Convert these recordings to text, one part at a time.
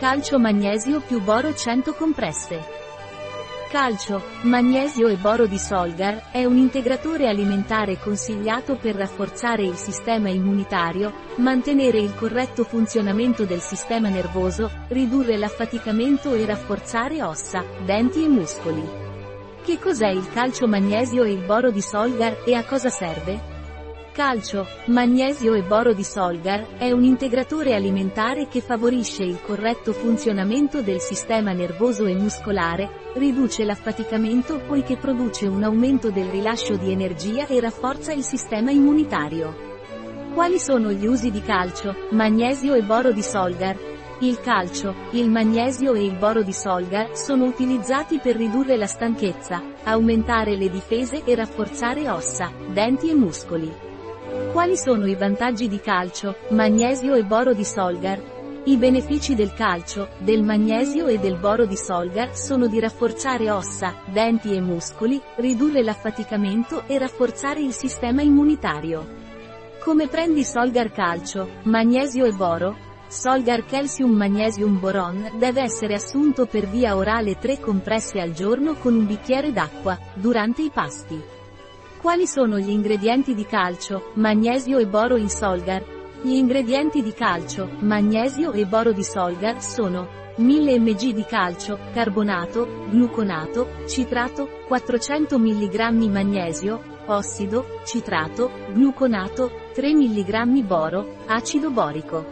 Calcio magnesio più boro 100 compresse. Calcio, magnesio e boro di Solgar è un integratore alimentare consigliato per rafforzare il sistema immunitario, mantenere il corretto funzionamento del sistema nervoso, ridurre l'affaticamento e rafforzare ossa, denti e muscoli. Che cos'è il calcio magnesio e il boro di Solgar e a cosa serve? Calcio, magnesio e boro di Solgar è un integratore alimentare che favorisce il corretto funzionamento del sistema nervoso e muscolare, riduce l'affaticamento poiché produce un aumento del rilascio di energia e rafforza il sistema immunitario. Quali sono gli usi di calcio, magnesio e boro di Solgar? Il calcio, il magnesio e il boro di Solgar sono utilizzati per ridurre la stanchezza, aumentare le difese e rafforzare ossa, denti e muscoli. Quali sono i vantaggi di calcio, magnesio e boro di Solgar? I benefici del calcio, del magnesio e del boro di Solgar sono di rafforzare ossa, denti e muscoli, ridurre l'affaticamento e rafforzare il sistema immunitario. Come prendi Solgar calcio, magnesio e boro? Solgar Calcium Magnesium Boron deve essere assunto per via orale 3 compresse al giorno con un bicchiere d'acqua, durante i pasti. Quali sono gli ingredienti di calcio, magnesio e boro in Solgar? Gli ingredienti di calcio, magnesio e boro di Solgar sono 1000 mg di calcio, carbonato, gluconato, citrato, 400 mg magnesio, ossido, citrato, gluconato, 3 mg boro, acido borico.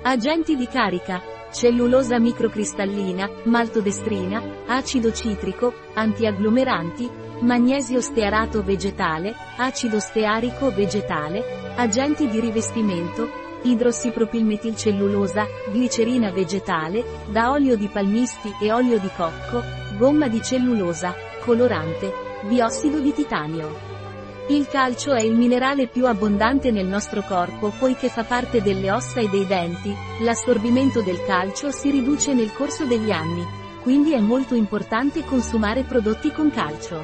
Agenti di carica, cellulosa microcristallina, maltodestrina, acido citrico, antiagglomeranti, magnesio stearato vegetale, acido stearico vegetale, agenti di rivestimento, idrossipropilmetilcellulosa, glicerina vegetale, da olio di palmisti e olio di cocco, gomma di cellulosa, colorante, biossido di titanio. Il calcio è il minerale più abbondante nel nostro corpo poiché fa parte delle ossa e dei denti, l'assorbimento del calcio si riduce nel corso degli anni, quindi è molto importante consumare prodotti con calcio.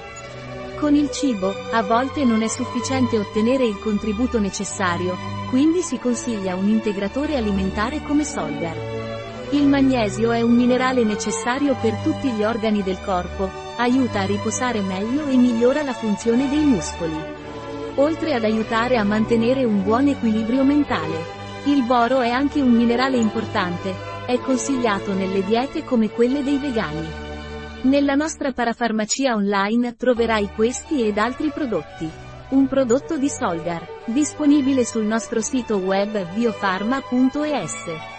Con il cibo, a volte non è sufficiente ottenere il contributo necessario, quindi si consiglia un integratore alimentare come Solgar. Il magnesio è un minerale necessario per tutti gli organi del corpo, aiuta a riposare meglio e migliora la funzione dei muscoli. Oltre ad aiutare a mantenere un buon equilibrio mentale. Il boro è anche un minerale importante, è consigliato nelle diete come quelle dei vegani. Nella nostra parafarmacia online troverai questi ed altri prodotti. Un prodotto di Solgar, disponibile sul nostro sito web biofarma.es.